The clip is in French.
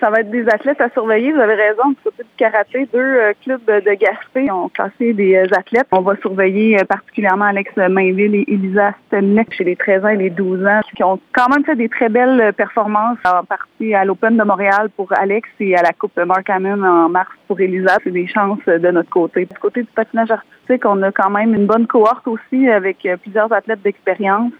Ça va être des athlètes à surveiller. Vous avez raison. Du côté du karaté, deux euh, clubs de Gaspé ont classé des euh, athlètes. On va surveiller euh, particulièrement Alex Mainville et Elisa Stemnick chez les 13 ans et les 12 ans qui ont quand même fait des très belles performances en partie à l'Open de Montréal pour Alex et à la Coupe Mark Hammond en mars pour Elisa. C'est des chances de notre côté. Du côté du patinage artistique, on a quand même une bonne cohorte aussi avec plusieurs athlètes d'expérience.